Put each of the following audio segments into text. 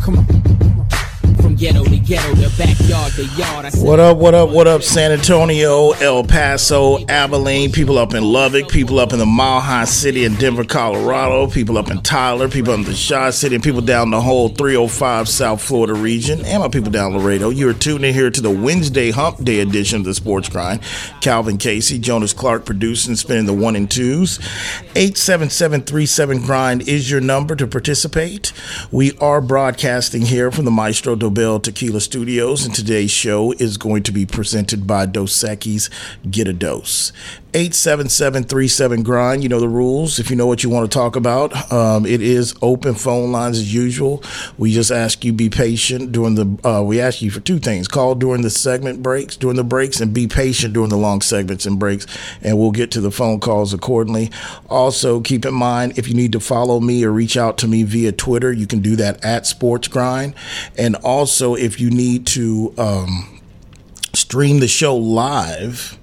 Come on. Ghetto to ghetto, the backyard yard. What up, what up, what up, San Antonio, El Paso, Abilene, people up in Lubbock, people up in the Mile High City in Denver, Colorado, people up in Tyler, people in the Shaw City, and people down the whole 305 South Florida region, and my people down Laredo. You are tuned in here to the Wednesday Hump Day edition of the Sports Grind. Calvin Casey, Jonas Clark producing, spinning the one and twos. 87737 Grind is your number to participate. We are broadcasting here from the Maestro Tequila Studios, and today's show is going to be presented by Dos Equis Get a Dose. 87737 Grind, you know the rules. If you know what you want to talk about, um, it is open phone lines as usual. We just ask you be patient during the, uh, we ask you for two things call during the segment breaks, during the breaks, and be patient during the long segments and breaks, and we'll get to the phone calls accordingly. Also, keep in mind if you need to follow me or reach out to me via Twitter, you can do that at Sports Grind. And also, if you need to um, stream the show live,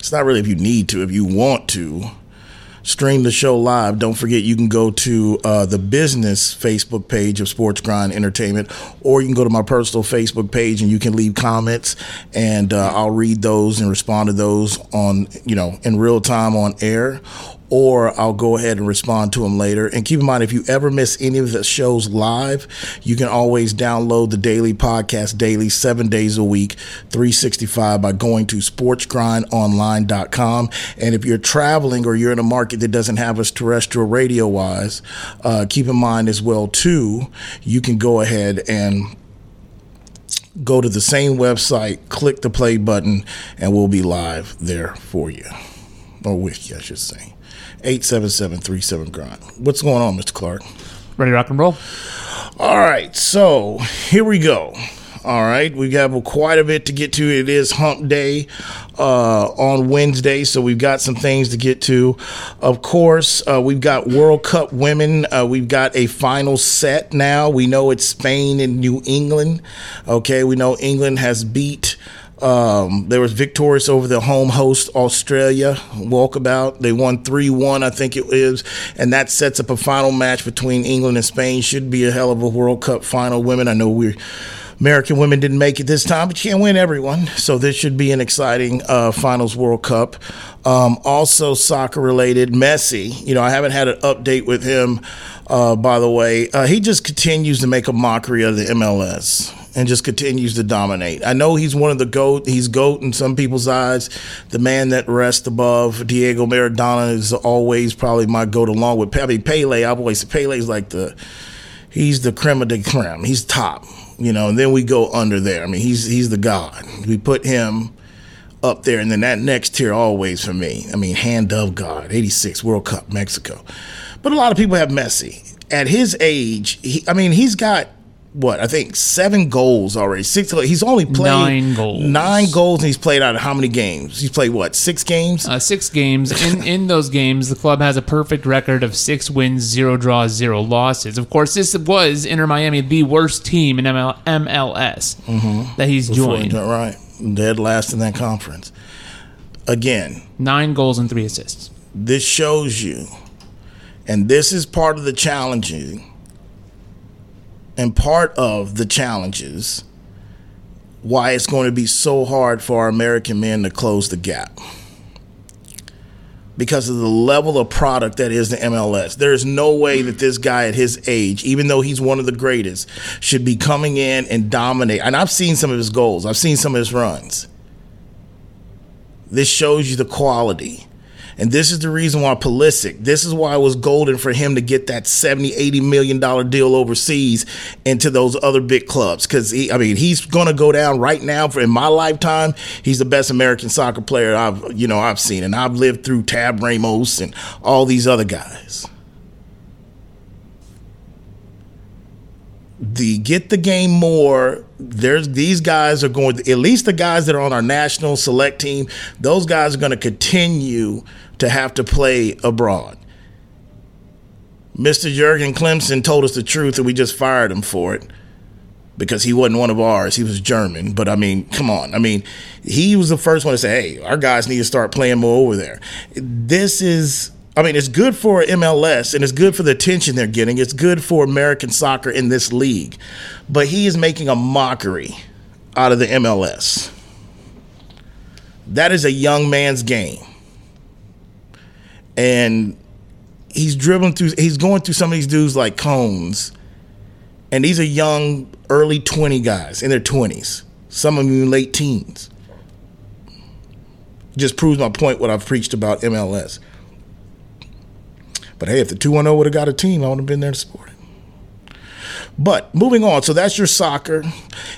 it's not really if you need to, if you want to stream the show live, don't forget you can go to uh, the business Facebook page of Sports Grind Entertainment, or you can go to my personal Facebook page and you can leave comments, and uh, I'll read those and respond to those on you know in real time on air. Or I'll go ahead and respond to them later. And keep in mind, if you ever miss any of the shows live, you can always download the daily podcast daily, seven days a week, 365 by going to sportsgrindonline.com. And if you're traveling or you're in a market that doesn't have us terrestrial radio wise, uh, keep in mind as well too, you can go ahead and go to the same website, click the play button, and we'll be live there for you. Or with you, I should say. 877 grind. What's going on, Mr. Clark? Ready to rock and roll? All right, so here we go. All right, we got quite a bit to get to. It is Hump Day uh, on Wednesday, so we've got some things to get to. Of course, uh, we've got World Cup women. Uh, we've got a final set now. We know it's Spain and New England. Okay, we know England has beat. Um, they was victorious over the home host Australia walkabout. They won three one, I think it is, and that sets up a final match between England and Spain. Should be a hell of a World Cup final. Women, I know we're. American women didn't make it this time, but you can't win everyone. So this should be an exciting uh, Finals World Cup. Um, also, soccer related, Messi. You know, I haven't had an update with him. Uh, by the way, uh, he just continues to make a mockery of the MLS and just continues to dominate. I know he's one of the goat. He's goat in some people's eyes. The man that rests above Diego Maradona is always probably my goat, along with I Pele. I've always Pele's like the he's the creme de creme. He's top, you know. And then we go under there. I mean, he's he's the god. We put him up there, and then that next tier always for me. I mean, hand of God, '86 World Cup, Mexico. But a lot of people have Messi at his age. He, I mean, he's got what I think seven goals already. Six. He's only played Nine goals. Nine goals, and he's played out of how many games? He's played what? Six games. Uh, six games. In in those games, the club has a perfect record of six wins, zero draws, zero losses. Of course, this was Inter Miami, the worst team in ML, MLS that he's joined. Right, dead last in that conference. Again, Nine goals and three assists. this shows you, and this is part of the challenging, and part of the challenges, why it's going to be so hard for our American men to close the gap. Because of the level of product that is the MLS. There is no way that this guy at his age, even though he's one of the greatest, should be coming in and dominate. And I've seen some of his goals, I've seen some of his runs. This shows you the quality. And this is the reason why Pulisic, this is why it was golden for him to get that 70, 80 million dollar deal overseas into those other big clubs. Cause he, I mean, he's gonna go down right now for in my lifetime, he's the best American soccer player I've you know, I've seen. And I've lived through Tab Ramos and all these other guys. The get the game more there's these guys are going at least the guys that are on our national select team those guys are going to continue to have to play abroad. Mr Jurgen Klinsmann told us the truth and we just fired him for it because he wasn't one of ours. He was german but i mean come on. I mean he was the first one to say hey our guys need to start playing more over there. This is I mean, it's good for MLS and it's good for the attention they're getting. It's good for American soccer in this league. But he is making a mockery out of the MLS. That is a young man's game. And he's dribbling through, he's going through some of these dudes like Cones. And these are young, early 20 guys in their 20s, some of them late teens. Just proves my point what I've preached about MLS. But hey, if the 2 0 would have got a team, I would have been there to support it. But moving on, so that's your soccer.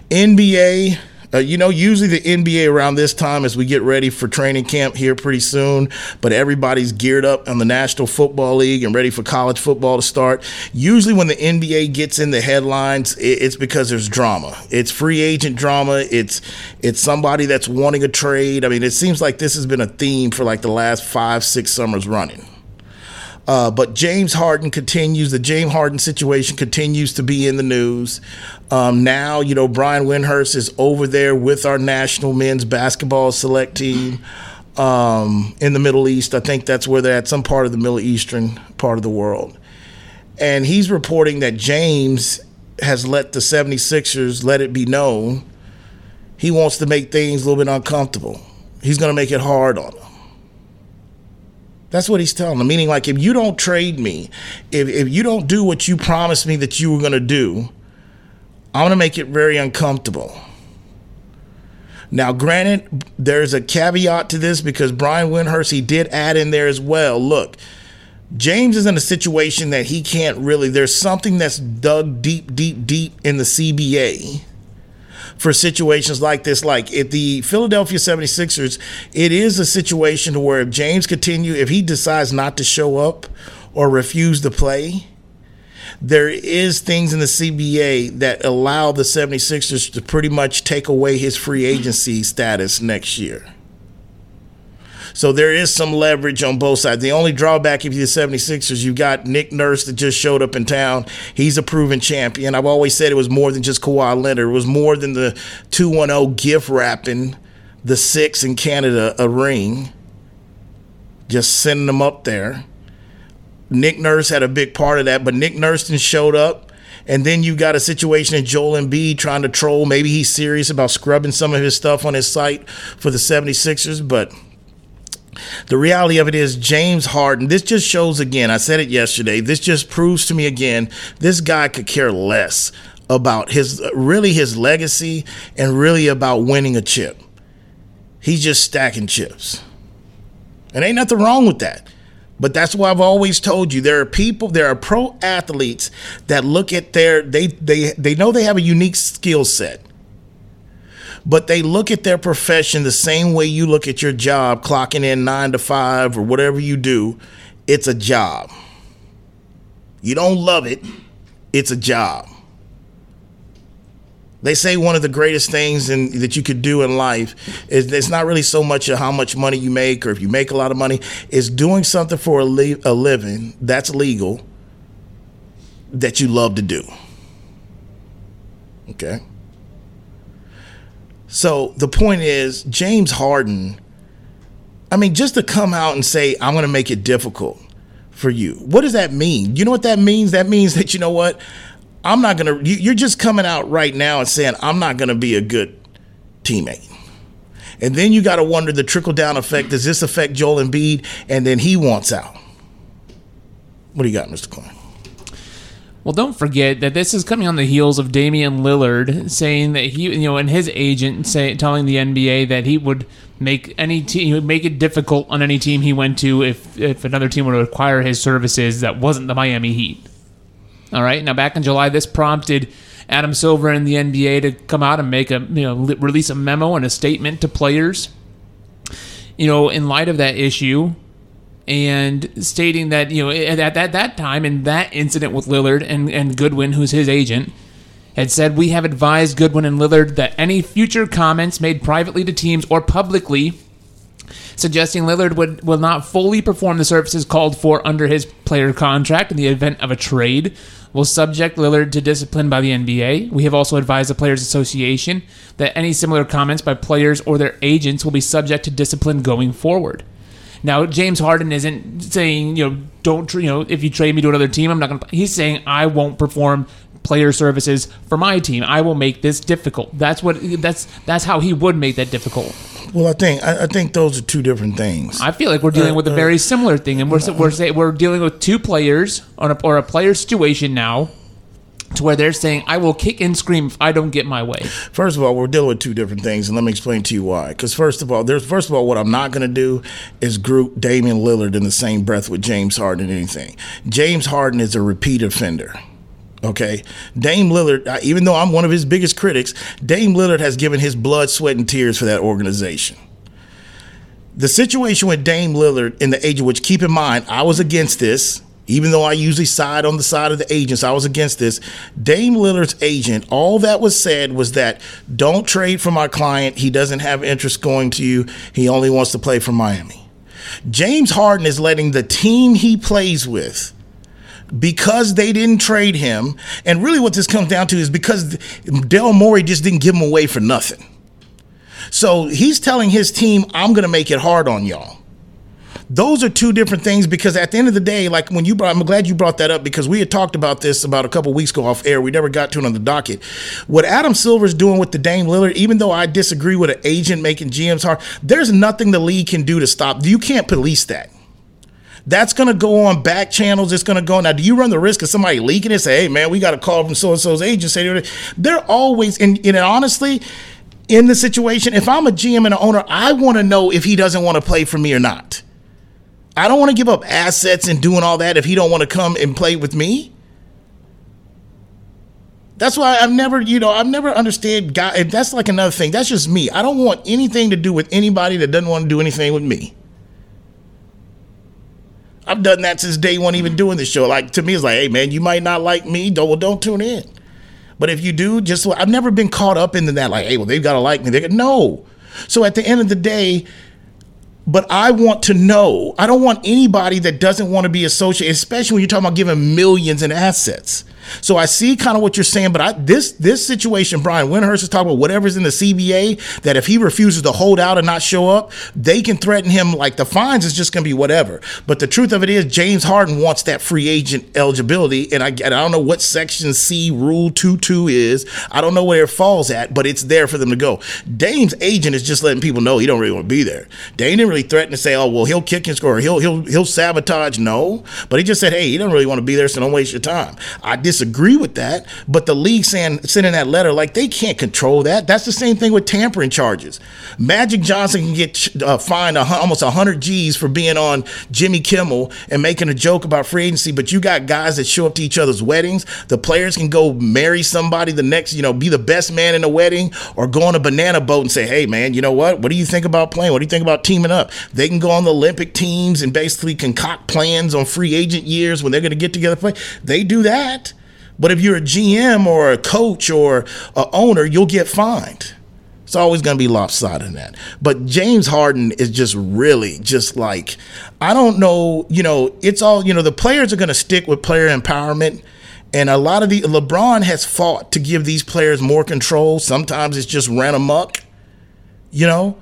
NBA, uh, you know, usually the NBA around this time as we get ready for training camp here pretty soon, but everybody's geared up on the National Football League and ready for college football to start. Usually, when the NBA gets in the headlines, it's because there's drama. It's free agent drama. It's it's somebody that's wanting a trade. I mean, it seems like this has been a theme for like the last five, six summers running. Uh, but James Harden continues. The James Harden situation continues to be in the news. Um, now, you know, Brian Windhorst is over there with our national men's basketball select team um, in the Middle East. I think that's where they're at, some part of the Middle Eastern part of the world. And he's reporting that James has let the 76ers let it be known he wants to make things a little bit uncomfortable. He's going to make it hard on them. That's what he's telling them. Meaning, like, if you don't trade me, if, if you don't do what you promised me that you were going to do, I'm going to make it very uncomfortable. Now, granted, there's a caveat to this because Brian Windhorst, he did add in there as well. Look, James is in a situation that he can't really, there's something that's dug deep, deep, deep in the CBA for situations like this. Like if the Philadelphia 76ers, it is a situation where if James continue, if he decides not to show up or refuse to play, there is things in the CBA that allow the 76ers to pretty much take away his free agency status next year. So there is some leverage on both sides. The only drawback if you're the 76ers, you've got Nick Nurse that just showed up in town. He's a proven champion. I've always said it was more than just Kawhi Leonard. It was more than the 210 gift wrapping the six in Canada a ring. Just sending them up there. Nick Nurse had a big part of that, but Nick Nurse showed up. And then you got a situation in Joel Embiid trying to troll. Maybe he's serious about scrubbing some of his stuff on his site for the 76ers, but the reality of it is, James Harden, this just shows again, I said it yesterday, this just proves to me again, this guy could care less about his really his legacy and really about winning a chip. He's just stacking chips. And ain't nothing wrong with that. But that's why I've always told you there are people, there are pro athletes that look at their they they they know they have a unique skill set but they look at their profession the same way you look at your job, clocking in nine to five or whatever you do. It's a job. You don't love it, it's a job. They say one of the greatest things in, that you could do in life is it's not really so much of how much money you make or if you make a lot of money, it's doing something for a, li- a living that's legal that you love to do. Okay? So the point is, James Harden, I mean, just to come out and say, I'm going to make it difficult for you. What does that mean? You know what that means? That means that, you know what? I'm not going to, you're just coming out right now and saying, I'm not going to be a good teammate. And then you got to wonder the trickle down effect. Does this affect Joel Embiid? And then he wants out. What do you got, Mr. Klein? Well, don't forget that this is coming on the heels of Damian Lillard saying that he, you know, and his agent say, telling the NBA that he would make any team, he would make it difficult on any team he went to if if another team would acquire his services that wasn't the Miami Heat. All right. Now, back in July, this prompted Adam Silver and the NBA to come out and make a, you know, release a memo and a statement to players. You know, in light of that issue, and stating that you know at, at that time in that incident with Lillard and, and Goodwin, who's his agent, had said we have advised Goodwin and Lillard that any future comments made privately to teams or publicly suggesting Lillard would will not fully perform the services called for under his player contract in the event of a trade will subject Lillard to discipline by the NBA. We have also advised the Players Association that any similar comments by players or their agents will be subject to discipline going forward. Now James Harden isn't saying you know don't you know if you trade me to another team I'm not gonna. He's saying I won't perform player services for my team. I will make this difficult. That's what that's that's how he would make that difficult. Well, I think I, I think those are two different things. I feel like we're dealing Uh, with a uh, very similar thing, and we're we're say, we're dealing with two players on a, or a player situation now, to where they're saying, "I will kick and scream if I don't get my way." First of all, we're dealing with two different things, and let me explain to you why. Because first of all, there's first of all, what I'm not going to do is group Damian Lillard in the same breath with James Harden. and Anything. James Harden is a repeat offender. Okay, Dame Lillard, even though I'm one of his biggest critics, Dame Lillard has given his blood, sweat, and tears for that organization. The situation with Dame Lillard in the age of which keep in mind, I was against this, even though I usually side on the side of the agents, I was against this. Dame Lillard's agent, all that was said was that don't trade for my client. He doesn't have interest going to you. He only wants to play for Miami. James Harden is letting the team he plays with because they didn't trade him, and really what this comes down to is because Daryl Morey just didn't give him away for nothing. So he's telling his team, I'm going to make it hard on y'all. Those are two different things because at the end of the day, like when you brought, I'm glad you brought that up because we had talked about this about a couple weeks ago off air. We never got to it on the docket. What Adam Silver's doing with the Dame Lillard, even though I disagree with an agent making GMs hard, there's nothing the league can do to stop. You can't police that. That's going to go on back channels. It's going to go. Now, do you run the risk of somebody leaking it? Say, hey, man, we got a call from so and so's agent. Say, they're always, and, and honestly, in the situation, if I'm a GM and an owner, I want to know if he doesn't want to play for me or not. I don't want to give up assets and doing all that if he don't want to come and play with me. That's why I've never, you know, I've never understood guy. That's like another thing. That's just me. I don't want anything to do with anybody that doesn't want to do anything with me. I've done that since day one, even doing this show. Like to me, it's like, hey man, you might not like me, don't well, don't tune in. But if you do, just I've never been caught up into that. Like, hey, well, they've got to like me. They no. So at the end of the day, but I want to know. I don't want anybody that doesn't want to be associated, especially when you're talking about giving millions in assets. So I see kind of what you're saying, but I, this this situation, Brian Windhorst is talking about whatever's in the CBA. That if he refuses to hold out and not show up, they can threaten him. Like the fines is just going to be whatever. But the truth of it is, James Harden wants that free agent eligibility, and I, and I don't know what Section C Rule two two is. I don't know where it falls at, but it's there for them to go. Dame's agent is just letting people know he don't really want to be there. Dame didn't really threaten to say, "Oh well, he'll kick and score, he'll he'll he'll sabotage." No, but he just said, "Hey, he doesn't really want to be there, so don't waste your time." I disagree with that, but the league saying sending that letter like they can't control that. That's the same thing with tampering charges. Magic Johnson can get uh, fined a, almost hundred G's for being on Jimmy Kimmel and making a joke about free agency, but you got guys that show up to each other's weddings. The players can go marry somebody the next, you know, be the best man in a wedding, or go on a banana boat and say, "Hey, man, you know what? What do you think about playing? What do you think about teaming up?" They can go on the Olympic teams and basically concoct plans on free agent years when they're going to get together play. They do that. But if you're a GM or a coach or a owner, you'll get fined. It's always going to be lopsided in that. But James Harden is just really just like I don't know, you know, it's all, you know, the players are going to stick with player empowerment. And a lot of the LeBron has fought to give these players more control. Sometimes it's just ran amok, you know.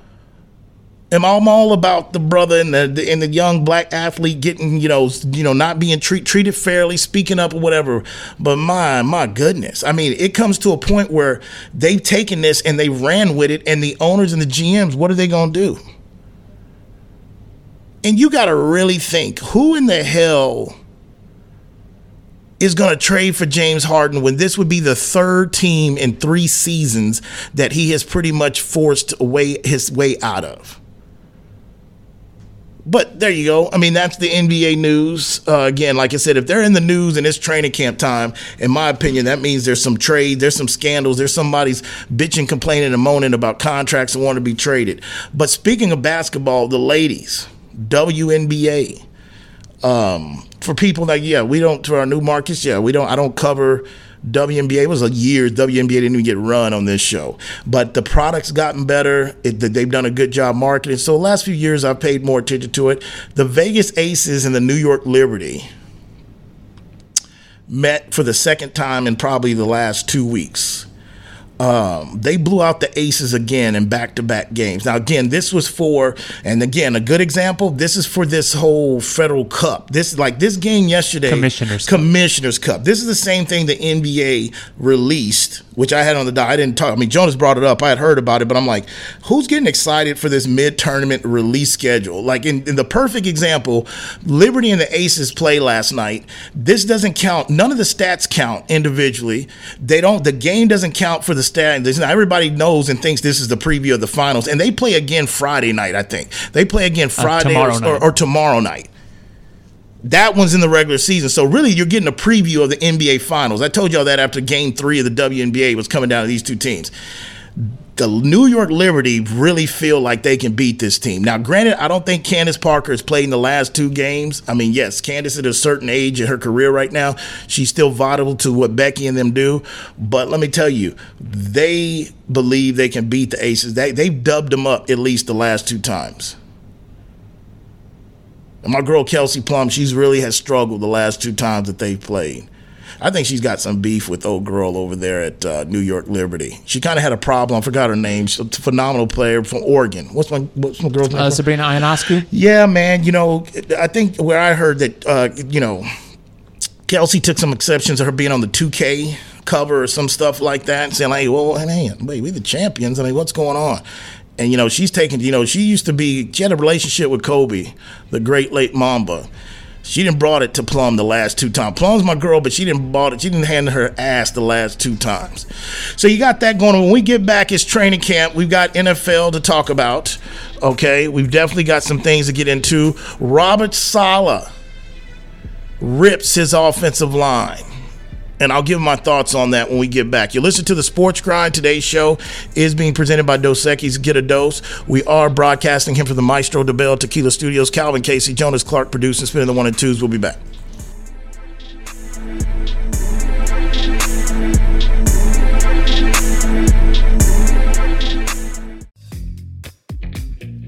And I'm all about the brother and the, the, and the young black athlete getting you know you know not being treat, treated fairly, speaking up or whatever. But my my goodness, I mean, it comes to a point where they've taken this and they ran with it, and the owners and the GMs, what are they gonna do? And you got to really think who in the hell is going to trade for James Harden when this would be the third team in three seasons that he has pretty much forced away his way out of. But there you go. I mean, that's the NBA news. Uh, again, like I said, if they're in the news and it's training camp time, in my opinion, that means there's some trade, there's some scandals, there's somebody's bitching, complaining, and moaning about contracts and want to be traded. But speaking of basketball, the ladies, WNBA. Um, for people that yeah, we don't to our new markets, yeah, we don't. I don't cover WNBA. Was a year WNBA didn't even get run on this show, but the product's gotten better. It, they've done a good job marketing. So the last few years, I've paid more attention to it. The Vegas Aces and the New York Liberty met for the second time in probably the last two weeks. Um, they blew out the Aces again in back to back games. Now, again, this was for, and again, a good example, this is for this whole Federal Cup. This is like this game yesterday. Commissioner's Cup. Commissioner's Cup. This is the same thing the NBA released, which I had on the dial. I didn't talk. I mean, Jonas brought it up. I had heard about it, but I'm like, who's getting excited for this mid tournament release schedule? Like, in, in the perfect example, Liberty and the Aces play last night. This doesn't count. None of the stats count individually. They don't, the game doesn't count for the stats. Now, everybody knows and thinks this is the preview of the finals, and they play again Friday night, I think. They play again uh, Friday tomorrow or, or, or tomorrow night. That one's in the regular season. So really you're getting a preview of the NBA finals. I told y'all that after game three of the WNBA was coming down to these two teams. The New York Liberty really feel like they can beat this team. Now, granted, I don't think Candace Parker has played in the last two games. I mean, yes, Candace at a certain age in her career right now, she's still vital to what Becky and them do. But let me tell you, they believe they can beat the Aces. They, they've dubbed them up at least the last two times. And my girl Kelsey Plum, she's really has struggled the last two times that they've played. I think she's got some beef with old girl over there at uh, New York Liberty. She kind of had a problem. I forgot her name. She's a phenomenal player from Oregon. What's my what's my girl's name? Uh, Sabrina Ionescu. Yeah, man. You know, I think where I heard that, uh, you know, Kelsey took some exceptions to her being on the 2K cover or some stuff like that, and saying like, "Well, man, wait, we the champions. I mean, what's going on?" And you know, she's taking. You know, she used to be. She had a relationship with Kobe, the great late Mamba. She didn't brought it to Plum the last two times. Plum's my girl, but she didn't bought it. She didn't hand her ass the last two times. So you got that going on. When we get back, it's training camp. We've got NFL to talk about. Okay, we've definitely got some things to get into. Robert Saleh rips his offensive line. And I'll give my thoughts on that when we get back. You listen to the Sports Grind. Today's show is being presented by Dos Equis. Get a dose. We are broadcasting him from the Maestro Dobel Tequila Studios. Calvin Casey, Jonas Clark producing, spinning the one and twos. We'll be back.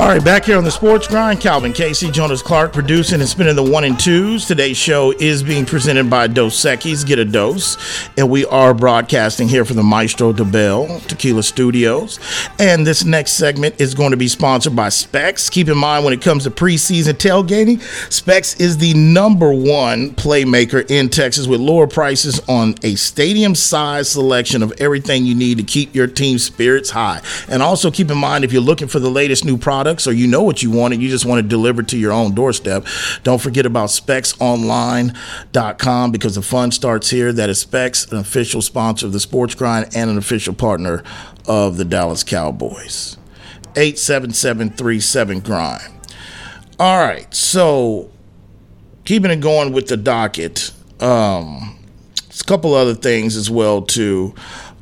All right, back here on the Sports Grind, Calvin Casey, Jonas Clark producing and spinning the one and twos. Today's show is being presented by Dos Equis, Get a Dose, and we are broadcasting here from the Maestro Dobel Tequila Studios. And this next segment is going to be sponsored by Specs. Keep in mind when it comes to preseason tailgating, Specs is the number one playmaker in Texas with lower prices on a stadium-sized selection of everything you need to keep your team's spirits high. And also keep in mind if you're looking for the latest new products or you know what you want and you just want to deliver to your own doorstep, don't forget about specsonline.com because the fun starts here. That is Specs, an official sponsor of the Sports Grind and an official partner of the Dallas Cowboys. 87737 Grind. All right, so keeping it going with the docket, um, a couple other things as well too.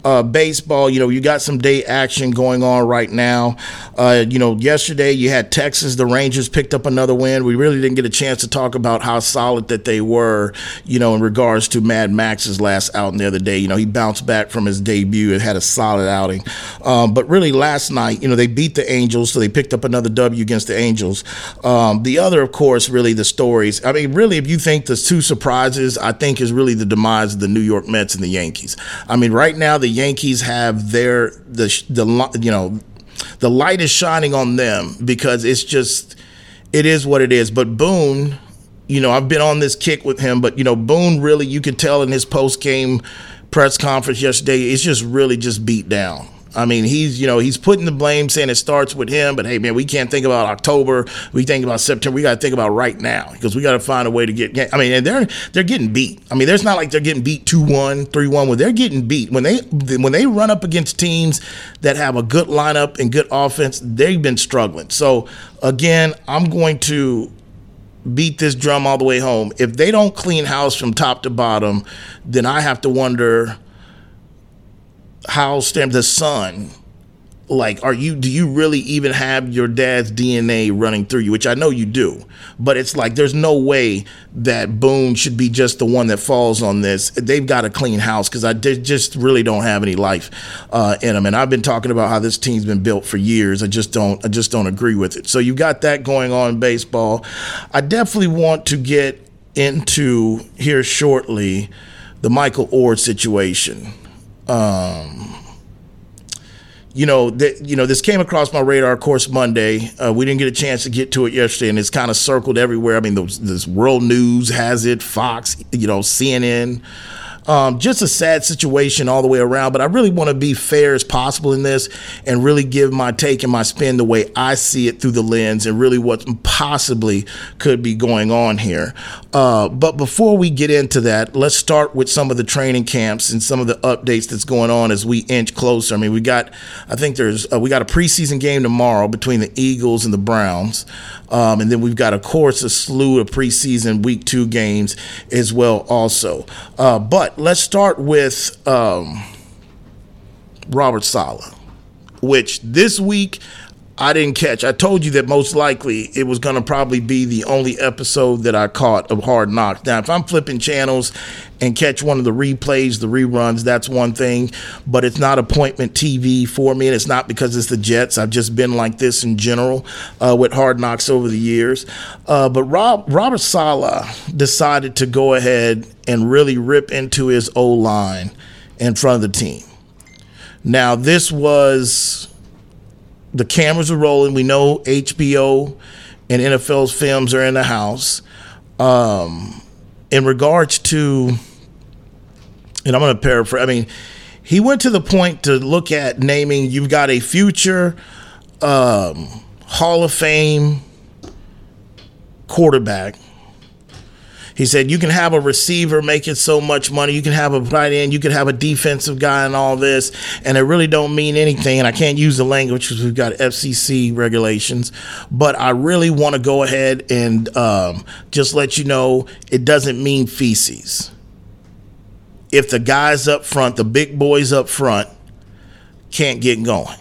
Uh, baseball, you know, you got some day action going on right now. Uh, you know, yesterday you had Texas, the Rangers picked up another win. We really didn't get a chance to talk about how solid that they were, you know, in regards to Mad Max's last outing the other day. You know, he bounced back from his debut and had a solid outing. Um, but really, last night, you know, they beat the Angels, so they picked up another W against the Angels. Um, the other, of course, really the stories. I mean, really, if you think the two surprises, I think is really the demise of the New York Mets and the Yankees. I mean, right now the Yankees have their the the you know the light is shining on them because it's just it is what it is. But Boone, you know, I've been on this kick with him, but you know, Boone really you could tell in his post game press conference yesterday, it's just really just beat down. I mean, he's you know he's putting the blame, saying it starts with him. But hey, man, we can't think about October. We think about September. We got to think about right now because we got to find a way to get. I mean, and they're they're getting beat. I mean, there's not like they're getting beat 2-1, 3-1. When they're getting beat, when they when they run up against teams that have a good lineup and good offense, they've been struggling. So again, I'm going to beat this drum all the way home. If they don't clean house from top to bottom, then I have to wonder how Stamp the son like are you do you really even have your dad's DNA running through you which I know you do but it's like there's no way that Boone should be just the one that falls on this. They've got a clean house because I just really don't have any life uh, in them and I've been talking about how this team's been built for years. I just don't I just don't agree with it. So you got that going on in baseball. I definitely want to get into here shortly the Michael Oher situation um, you know, that you know, this came across my radar, course, Monday. Uh, we didn't get a chance to get to it yesterday, and it's kind of circled everywhere. I mean, this World News has it, Fox, you know, CNN. Um, just a sad situation all the way around, but I really want to be fair as possible in this and really give my take and my spin the way I see it through the lens and really what possibly could be going on here. Uh, but before we get into that, let's start with some of the training camps and some of the updates that's going on as we inch closer. I mean, we got, I think there's, uh, we got a preseason game tomorrow between the Eagles and the Browns. Um, and then we've got, of course, a slew of preseason week two games as well, also. Uh, but let's start with um, Robert Saleh, which this week I didn't catch. I told you that most likely it was going to probably be the only episode that I caught of Hard Knocks. Now, if I'm flipping channels and catch one of the replays, the reruns, that's one thing, but it's not appointment TV for me, and it's not because it's the Jets. I've just been like this in general uh, with Hard Knocks over the years. Uh, but Rob, Robert Saleh decided to go ahead and really rip into his O line in front of the team. Now, this was the cameras are rolling. We know HBO and NFL's films are in the house. Um, in regards to, and I'm going to paraphrase. I mean, he went to the point to look at naming. You've got a future um, Hall of Fame quarterback. He said you can have a receiver making so much money, you can have a tight end, you can have a defensive guy and all this, and it really don't mean anything. And I can't use the language because we've got FCC regulations, but I really want to go ahead and um, just let you know it doesn't mean feces. If the guys up front, the big boys up front, can't get going.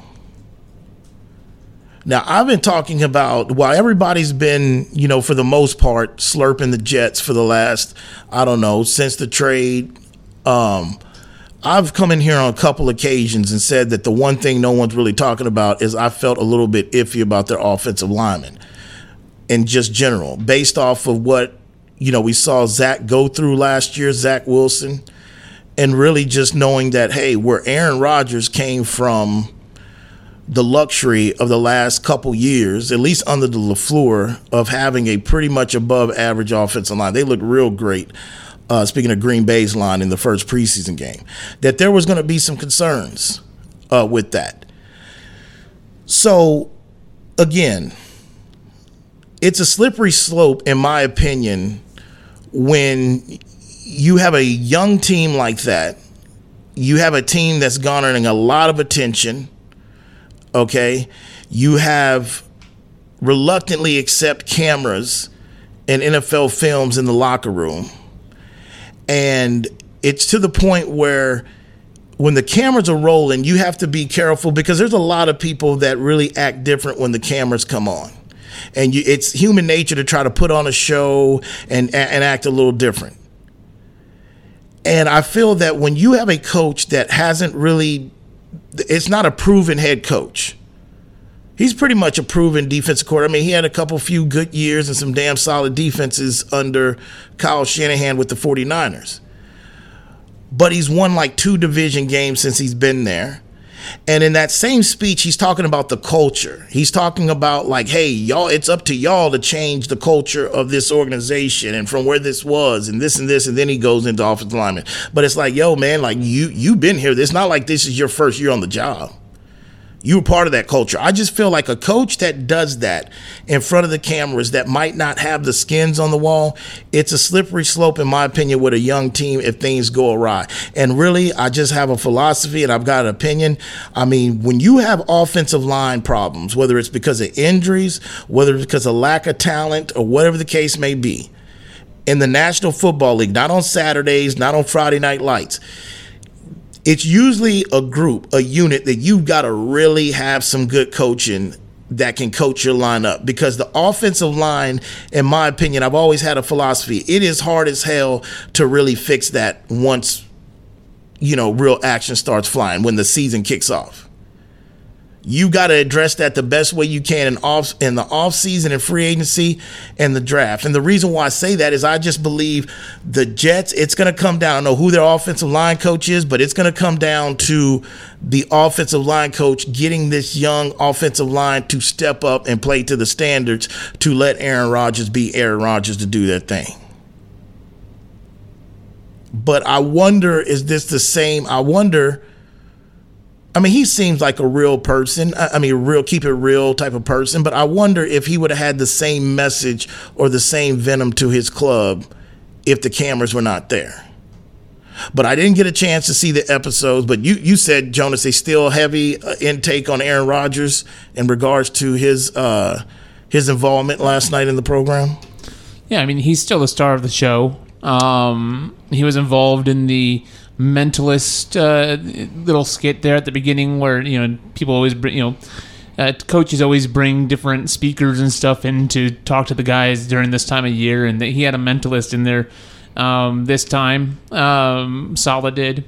Now, I've been talking about, while everybody's been, you know, for the most part, slurping the Jets for the last, I don't know, since the trade. Um, I've come in here on a couple occasions and said that the one thing no one's really talking about is I felt a little bit iffy about their offensive linemen in just general, based off of what, you know, we saw Zach go through last year, Zach Wilson, and really just knowing that, hey, where Aaron Rodgers came from the luxury of the last couple years, at least under the LaFleur, of having a pretty much above average offensive line. They looked real great. Uh, speaking of Green Bay's line in the first preseason game, that there was going to be some concerns uh, with that. So, again, it's a slippery slope, in my opinion, when you have a young team like that. You have a team that's garnering a lot of attention okay, you have reluctantly accept cameras and NFL films in the locker room. And it's to the point where when the cameras are rolling, you have to be careful because there's a lot of people that really act different when the cameras come on. And you, it's human nature to try to put on a show and, and act a little different. And I feel that when you have a coach that hasn't really, it's not a proven head coach. He's pretty much a proven defensive coordinator. I mean, he had a couple few good years and some damn solid defenses under Kyle Shanahan with the 49ers. But he's won like two division games since he's been there. And in that same speech, he's talking about the culture. He's talking about like, hey, y'all, it's up to y'all to change the culture of this organization and from where this was and this and this. And then he goes into offensive lineman. But it's like, yo, man, like you you've been here. It's not like this is your first year on the job. You were part of that culture. I just feel like a coach that does that in front of the cameras that might not have the skins on the wall, it's a slippery slope, in my opinion, with a young team if things go awry. And really, I just have a philosophy and I've got an opinion. I mean, when you have offensive line problems, whether it's because of injuries, whether it's because of lack of talent, or whatever the case may be, in the National Football League, not on Saturdays, not on Friday night lights it's usually a group, a unit that you've got to really have some good coaching that can coach your line up because the offensive line, in my opinion, I've always had a philosophy. It is hard as hell to really fix that once, you know, real action starts flying when the season kicks off. You got to address that the best way you can in off in the off season and free agency and the draft. And the reason why I say that is I just believe the Jets. It's going to come down. I don't know who their offensive line coach is, but it's going to come down to the offensive line coach getting this young offensive line to step up and play to the standards to let Aaron Rodgers be Aaron Rodgers to do their thing. But I wonder, is this the same? I wonder. I mean, he seems like a real person. I mean, real, keep it real type of person. But I wonder if he would have had the same message or the same venom to his club if the cameras were not there. But I didn't get a chance to see the episodes. But you, you said, Jonas, a still heavy uh, intake on Aaron Rodgers in regards to his uh, his involvement last night in the program. Yeah, I mean, he's still the star of the show. Um, he was involved in the mentalist uh, little skit there at the beginning where, you know, people always bring, you know, uh, coaches always bring different speakers and stuff in to talk to the guys during this time of year. And he had a mentalist in there um, this time. Um, Saleh did.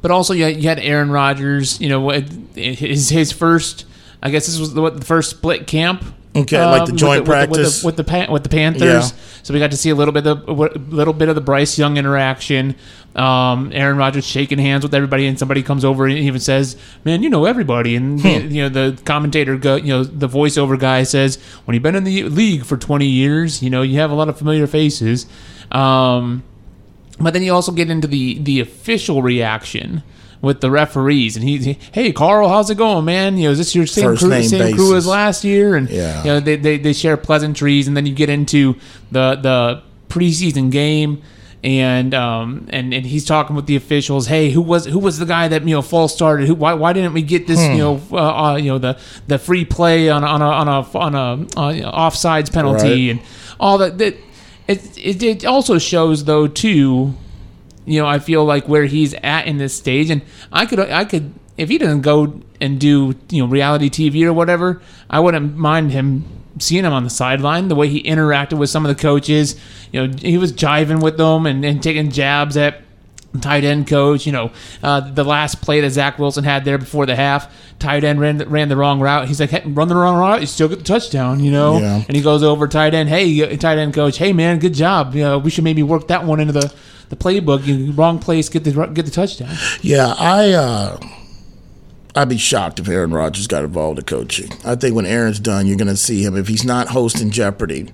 But also, you had, you had Aaron Rodgers, you know, his, his first, I guess this was the, what, the first split camp. Okay, like the joint with with practice. the, with the, Pan- with the Panthers. Yeah. So we got to see a little bit of a little bit of the Bryce Young interaction. Um, Aaron Rodgers shaking hands with everybody, and somebody comes over and even says, "Man, you know everybody." And Hmm. you know the commentator, go, you know the voiceover guy says, "When you've been in the league for 20 years, you know you have a lot of familiar faces." Um, but then you also get into the the official reaction with the referees, and he, hey Carl, how's it going, man? You know, is this your same First crew, same crew as last year? And Yeah. you know, they, they they share pleasantries, and then you get into the the preseason game. And um and, and he's talking with the officials. Hey, who was who was the guy that you know false started? Who why, why didn't we get this you know uh, uh, you know the the free play on a, on a on a on a uh, offsides penalty Right. and all that that it, it it also shows though too you know, I feel like where he's at in this stage, and I could, I could, if he doesn't go and do, you know, reality TV or whatever, I wouldn't mind him seeing him on the sideline. The way he interacted with some of the coaches, you know, he was jiving with them and, and taking jabs at tight end coach. You know, uh, the last play that Zach Wilson had there before the half, tight end ran ran the wrong route. He's like, hey, run the wrong route, you still get the touchdown. You know, Yeah. and he goes over tight end. Hey, tight end coach. Hey man, good job. You know, we should maybe work that one into the the playbook. You wrong place, get the get the touchdown. Yeah, I uh I'd be shocked if Aaron Rodgers got involved in coaching. I think when Aaron's done, you're going to see him. If he's not hosting Jeopardy,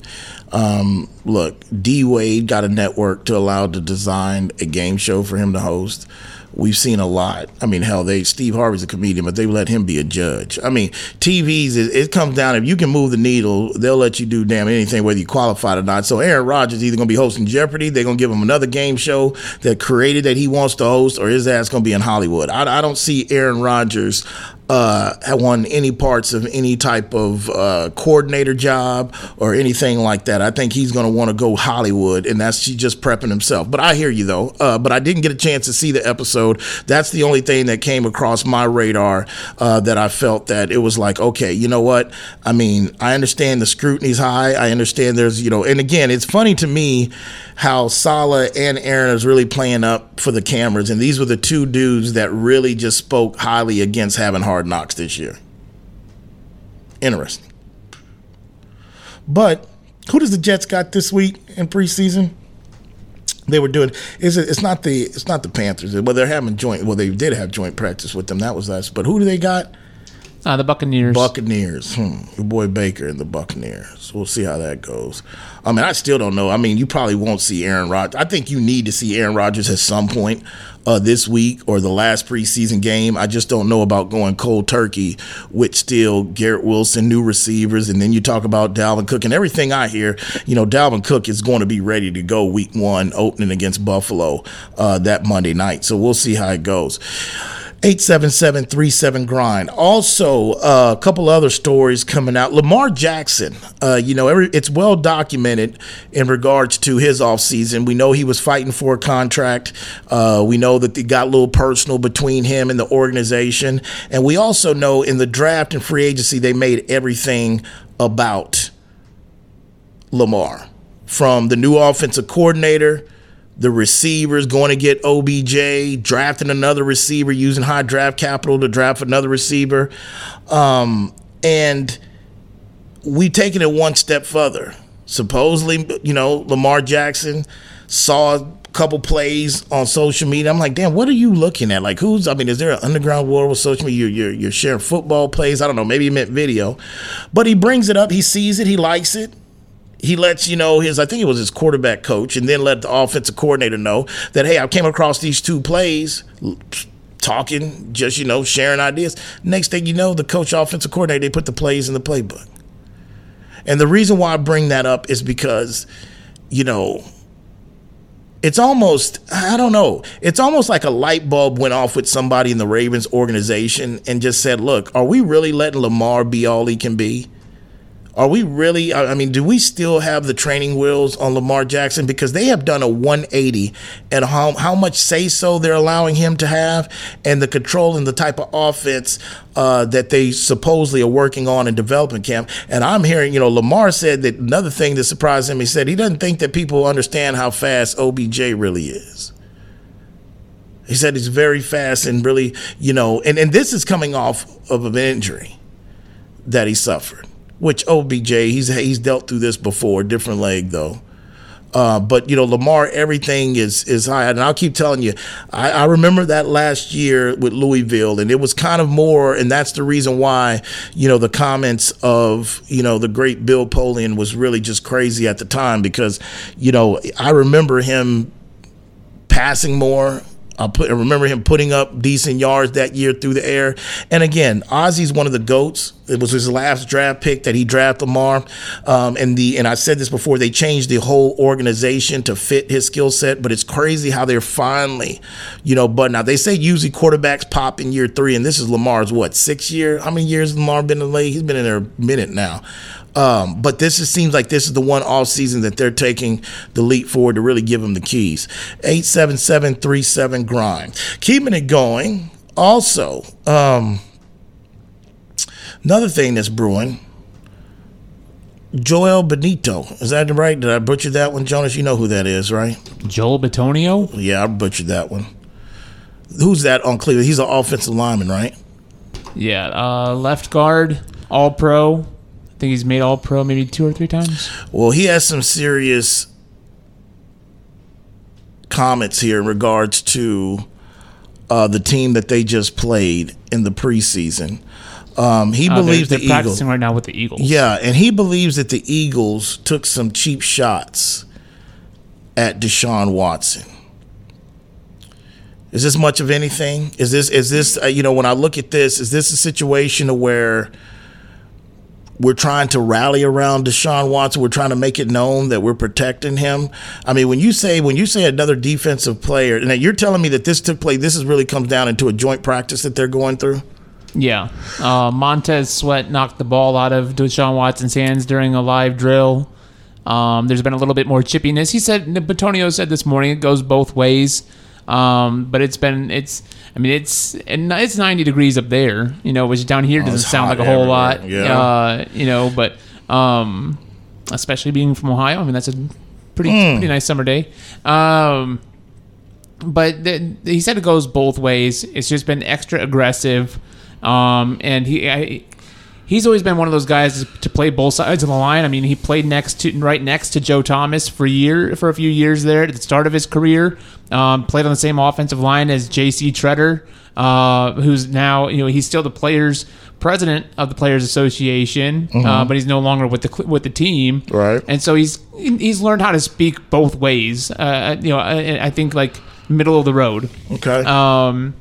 um, look, D Wade got a network to allow to design a game show for him to host. We've seen a lot. I mean, hell, they Steve Harvey's a comedian, but they let him be a judge. I mean, TVs it, it comes down if you can move the needle, they'll let you do damn anything whether you qualified or not. So Aaron Rodgers either going to be hosting Jeopardy, they're going to give him another game show that created that he wants to host, or his ass going to be in Hollywood. I, I don't see Aaron Rodgers uh, won any parts of any type of uh, coordinator job or anything like that. I think he's going to want to go Hollywood, and that's just prepping himself. But I hear you though. Uh, but I didn't get a chance to see the episode. That's the only thing that came across my radar uh, that I felt that it was like, okay, you know what? I mean, I understand the scrutiny's high. I understand there's, you know, and again, it's funny to me how Saleh and Aaron is really playing up for the cameras, and these were the two dudes that really just spoke highly against having hard knocks this year. Interesting. But who does the Jets got this week in preseason? They were doing is it, it's not the it's not the Panthers. Well, they're having joint. Well, they did have joint practice with them. That was us. But who do they got? Uh, the Buccaneers. Buccaneers. Hmm. Your boy Baker and the Buccaneers. We'll see how that goes. I mean, I still don't know. I mean, you probably won't see Aaron Rodgers. I think you need to see Aaron Rodgers at some point uh, this week or the last preseason game. I just don't know about going cold turkey with still Garrett Wilson, new receivers, and then you talk about Dalvin Cook and everything I hear. You know, Dalvin Cook is going to be ready to go week one, opening against Buffalo uh, that Monday night. So we'll see how it goes. 877-37 grind. Also uh, a couple other stories coming out. Lamar jackson uh, you know every, it's well documented in regards to his offseason. We know he was fighting for a contract. Uh, we know that it got a little personal between him and the organization. And we also know in the draft and free agency they made everything about lamar. From the new offensive coordinator the receivers going to get OBJ, drafting another receiver, using high draft capital to draft another receiver. Um, and we taken it one step further. Supposedly, you know, Lamar Jackson saw a couple plays on social media. I'm like, damn, what are you looking at? Like, who's? I mean, is there an underground war with social media? You're, you're, you're sharing football plays. I don't know. Maybe he meant video, but he brings it up. He sees it. He likes it he lets you know his I think it was his quarterback coach, and then let the offensive coordinator know that hey, I came across these two plays, talking, just you know, sharing ideas. Next thing you know, the coach, offensive coordinator, they put the plays in the playbook. And the reason why I bring that up is because, you know, it's almost I don't know. It's almost like a light bulb went off with somebody in the Ravens organization and just said, "Look, are we really letting Lamar be all he can be?" Are we really? I mean, do we still have the training wheels on Lamar Jackson because they have done a 180 and how how much say so they're allowing him to have and the control and the type of offense uh, that they supposedly are working on in development camp. And I'm hearing, you know, Lamar said that another thing that surprised him. He said he doesn't think that people understand how fast OBJ really is. He said he's very fast and really, you know, and, and this is coming off of an injury that he suffered which OBJ he's he's dealt through this before, different leg though. Uh, but you know, Lamar, everything is is high, and I'll keep telling you. I, I, remember that last year with Louisville, and it was kind of more, and that's the reason why you know the comments of you know the great Bill Polian was really just crazy at the time because you know I remember him passing more, I put I remember him putting up decent yards that year through the air. And again, Ozzie's one of the goats. It was his last draft pick that he drafted Lamar. Um, and the and I said this before, they changed the whole organization to fit his skill set. But it's crazy how they're finally, you know. But now they say usually quarterbacks pop in year three, and this is Lamar's what six year? How many years Lamar been in the league? He's been in there a minute now. Um, but this is, seems like this is the one all season that they're taking the leap forward to really give them the keys. 87737 grind. Keeping it going. Also, um, another thing that's brewing. Joel Benito. Is that right? Did I butcher that one, Jonas? You know who that is, right? Joel Bitonio. Yeah, I butchered that one. Who's that on Cleveland? He's an offensive lineman, right? Yeah, uh, left guard, all pro. I think he's made all pro maybe two or three times. Well, he has some serious comments here in regards to uh, the team that they just played in the preseason. Um, he Uh, they're- believes they're, the Eagles. practicing right now with the Eagles. Yeah, and he believes that the Eagles took some cheap shots at Deshaun Watson. Is this much of anything? Is this is this uh, you know when I look at this, is this a situation where we're trying to rally around Deshaun Watson. We're trying to make it known that we're protecting him. I mean, when you say when you say another defensive player, and you're telling me that this took place, this is really comes down into a joint practice that they're going through. Yeah. Uh, Montez Sweat knocked the ball out of Deshaun Watson's hands during a live drill. Um, there's been a little bit more chippiness. He said, Bitonio said this morning, it goes both ways. Um, but it's been, it's, I mean, it's, and it's 90 degrees up there, you know, which down here doesn't Oh, sound like a whole everywhere. lot. Yeah. Uh, you know, but, um, especially being from Ohio, I mean, that's a pretty, Hmm. pretty nice summer day. Um, but the, he said it goes both ways. It's just been extra aggressive, um, and he I, he's always been one of those guys to play both sides of the line. I mean, he played next to right next to Joe Thomas for a year for a few years there at the start of his career. Um, played on the same offensive line as J.C. Tretter, uh, who's now you know he's still the players president of the Players Association, uh, but he's no longer with the with the team. Right. And so he's he's learned how to speak both ways. Uh, you know, I, I think like middle of the road. Okay. Um,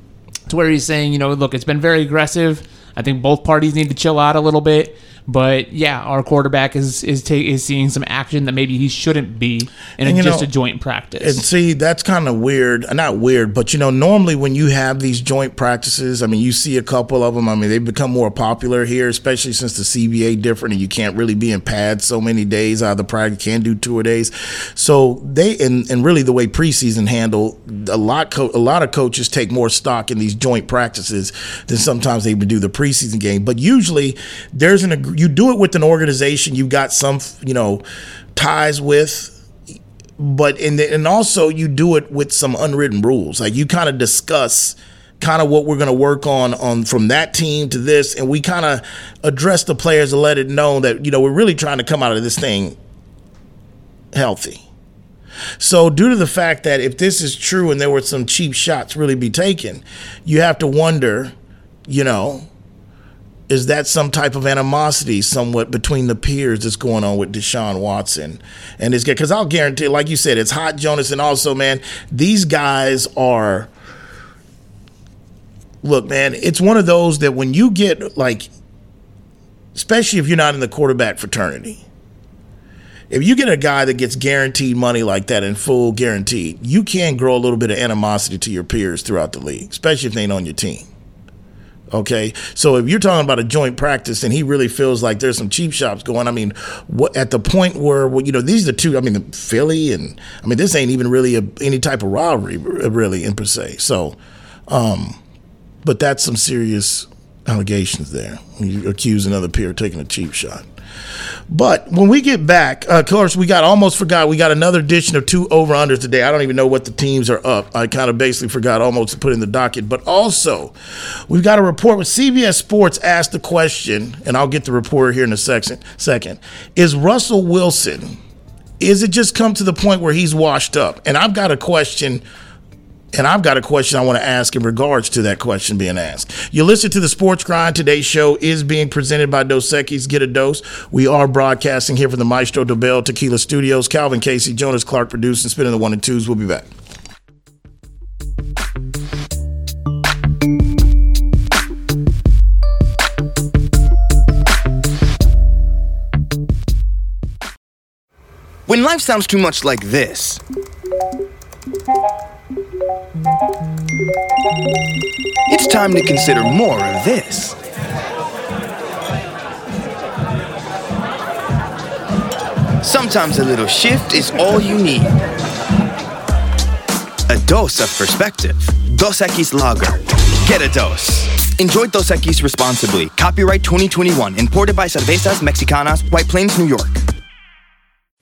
to where he's saying, you know, look, it's been very aggressive. I think both parties need to chill out a little bit. But yeah, our quarterback is is ta- is seeing some action that maybe he shouldn't be in And, a, just know, a joint practice. And see, that's kind of weird. Not weird, but you know, normally when you have these joint practices, I mean, you see a couple of them. I mean, they've become more popular here, especially since the CBA different and you can't really be in pads so many days out of the practice. You Can't do two days. So they and, and really the way preseason handled a lot. Co- a lot of coaches take more stock in these joint practices than sometimes they would do the preseason game. But usually, there's an ag- you do it with an organization you've got some you know ties with but and and also you do it with some unwritten rules. Like you kind of discuss kind of what we're going to work on on from that team to this, and we kind of address the players and let it know that you know we're really trying to come out of this thing healthy. So, due to the fact that if this is true and there were some cheap shots really be taken, you have to wonder, you know, is that some type of animosity somewhat between the peers that's going on with Deshaun Watson and this guy? Because I'll guarantee, like you said, it's hot, Jonas, and also, man, these guys are. Look, man, it's one of those that when you get like, especially if you're not in the quarterback fraternity, if you get a guy that gets guaranteed money like that and full guaranteed, you can grow a little bit of animosity to your peers throughout the league, especially if they ain't on your team. Okay, so if you're talking about a joint practice and he really feels like there's some cheap shops going, I mean, what at the point where well, you know these are the two. I mean, the Philly and I mean this ain't even really a, any type of rivalry, really in per se. So, um, but that's some serious allegations there. You accuse another peer of taking a cheap shot. But when we get back, uh, of course, we got almost forgot. We got another edition of two over unders today. I don't even know what the teams are up. I kind of basically forgot almost to put in the docket. But also, we've got a report with CBS Sports asked the question, and I'll get the reporter here in a second. Second, is Russell Wilson? Is it just come to the point where he's washed up? And I've got a question and I've got a question I want to ask in regards to that question being asked. You listen to the Sports Grind. Today's show is being presented by Dos Equis. Get a dose. We are broadcasting here from the Maestro Dobel Tequila Studios. Calvin Casey, Jonas Clark producing, spinning the one and twos. We'll be back. When life sounds too much like this, it's time to consider more of this. Sometimes a little shift is all you need. A dose of perspective. Dos Equis Lager. Get a dose. Enjoy Dos Equis responsibly. Copyright 2021. Imported by Cervezas Mexicanas, White Plains, New York.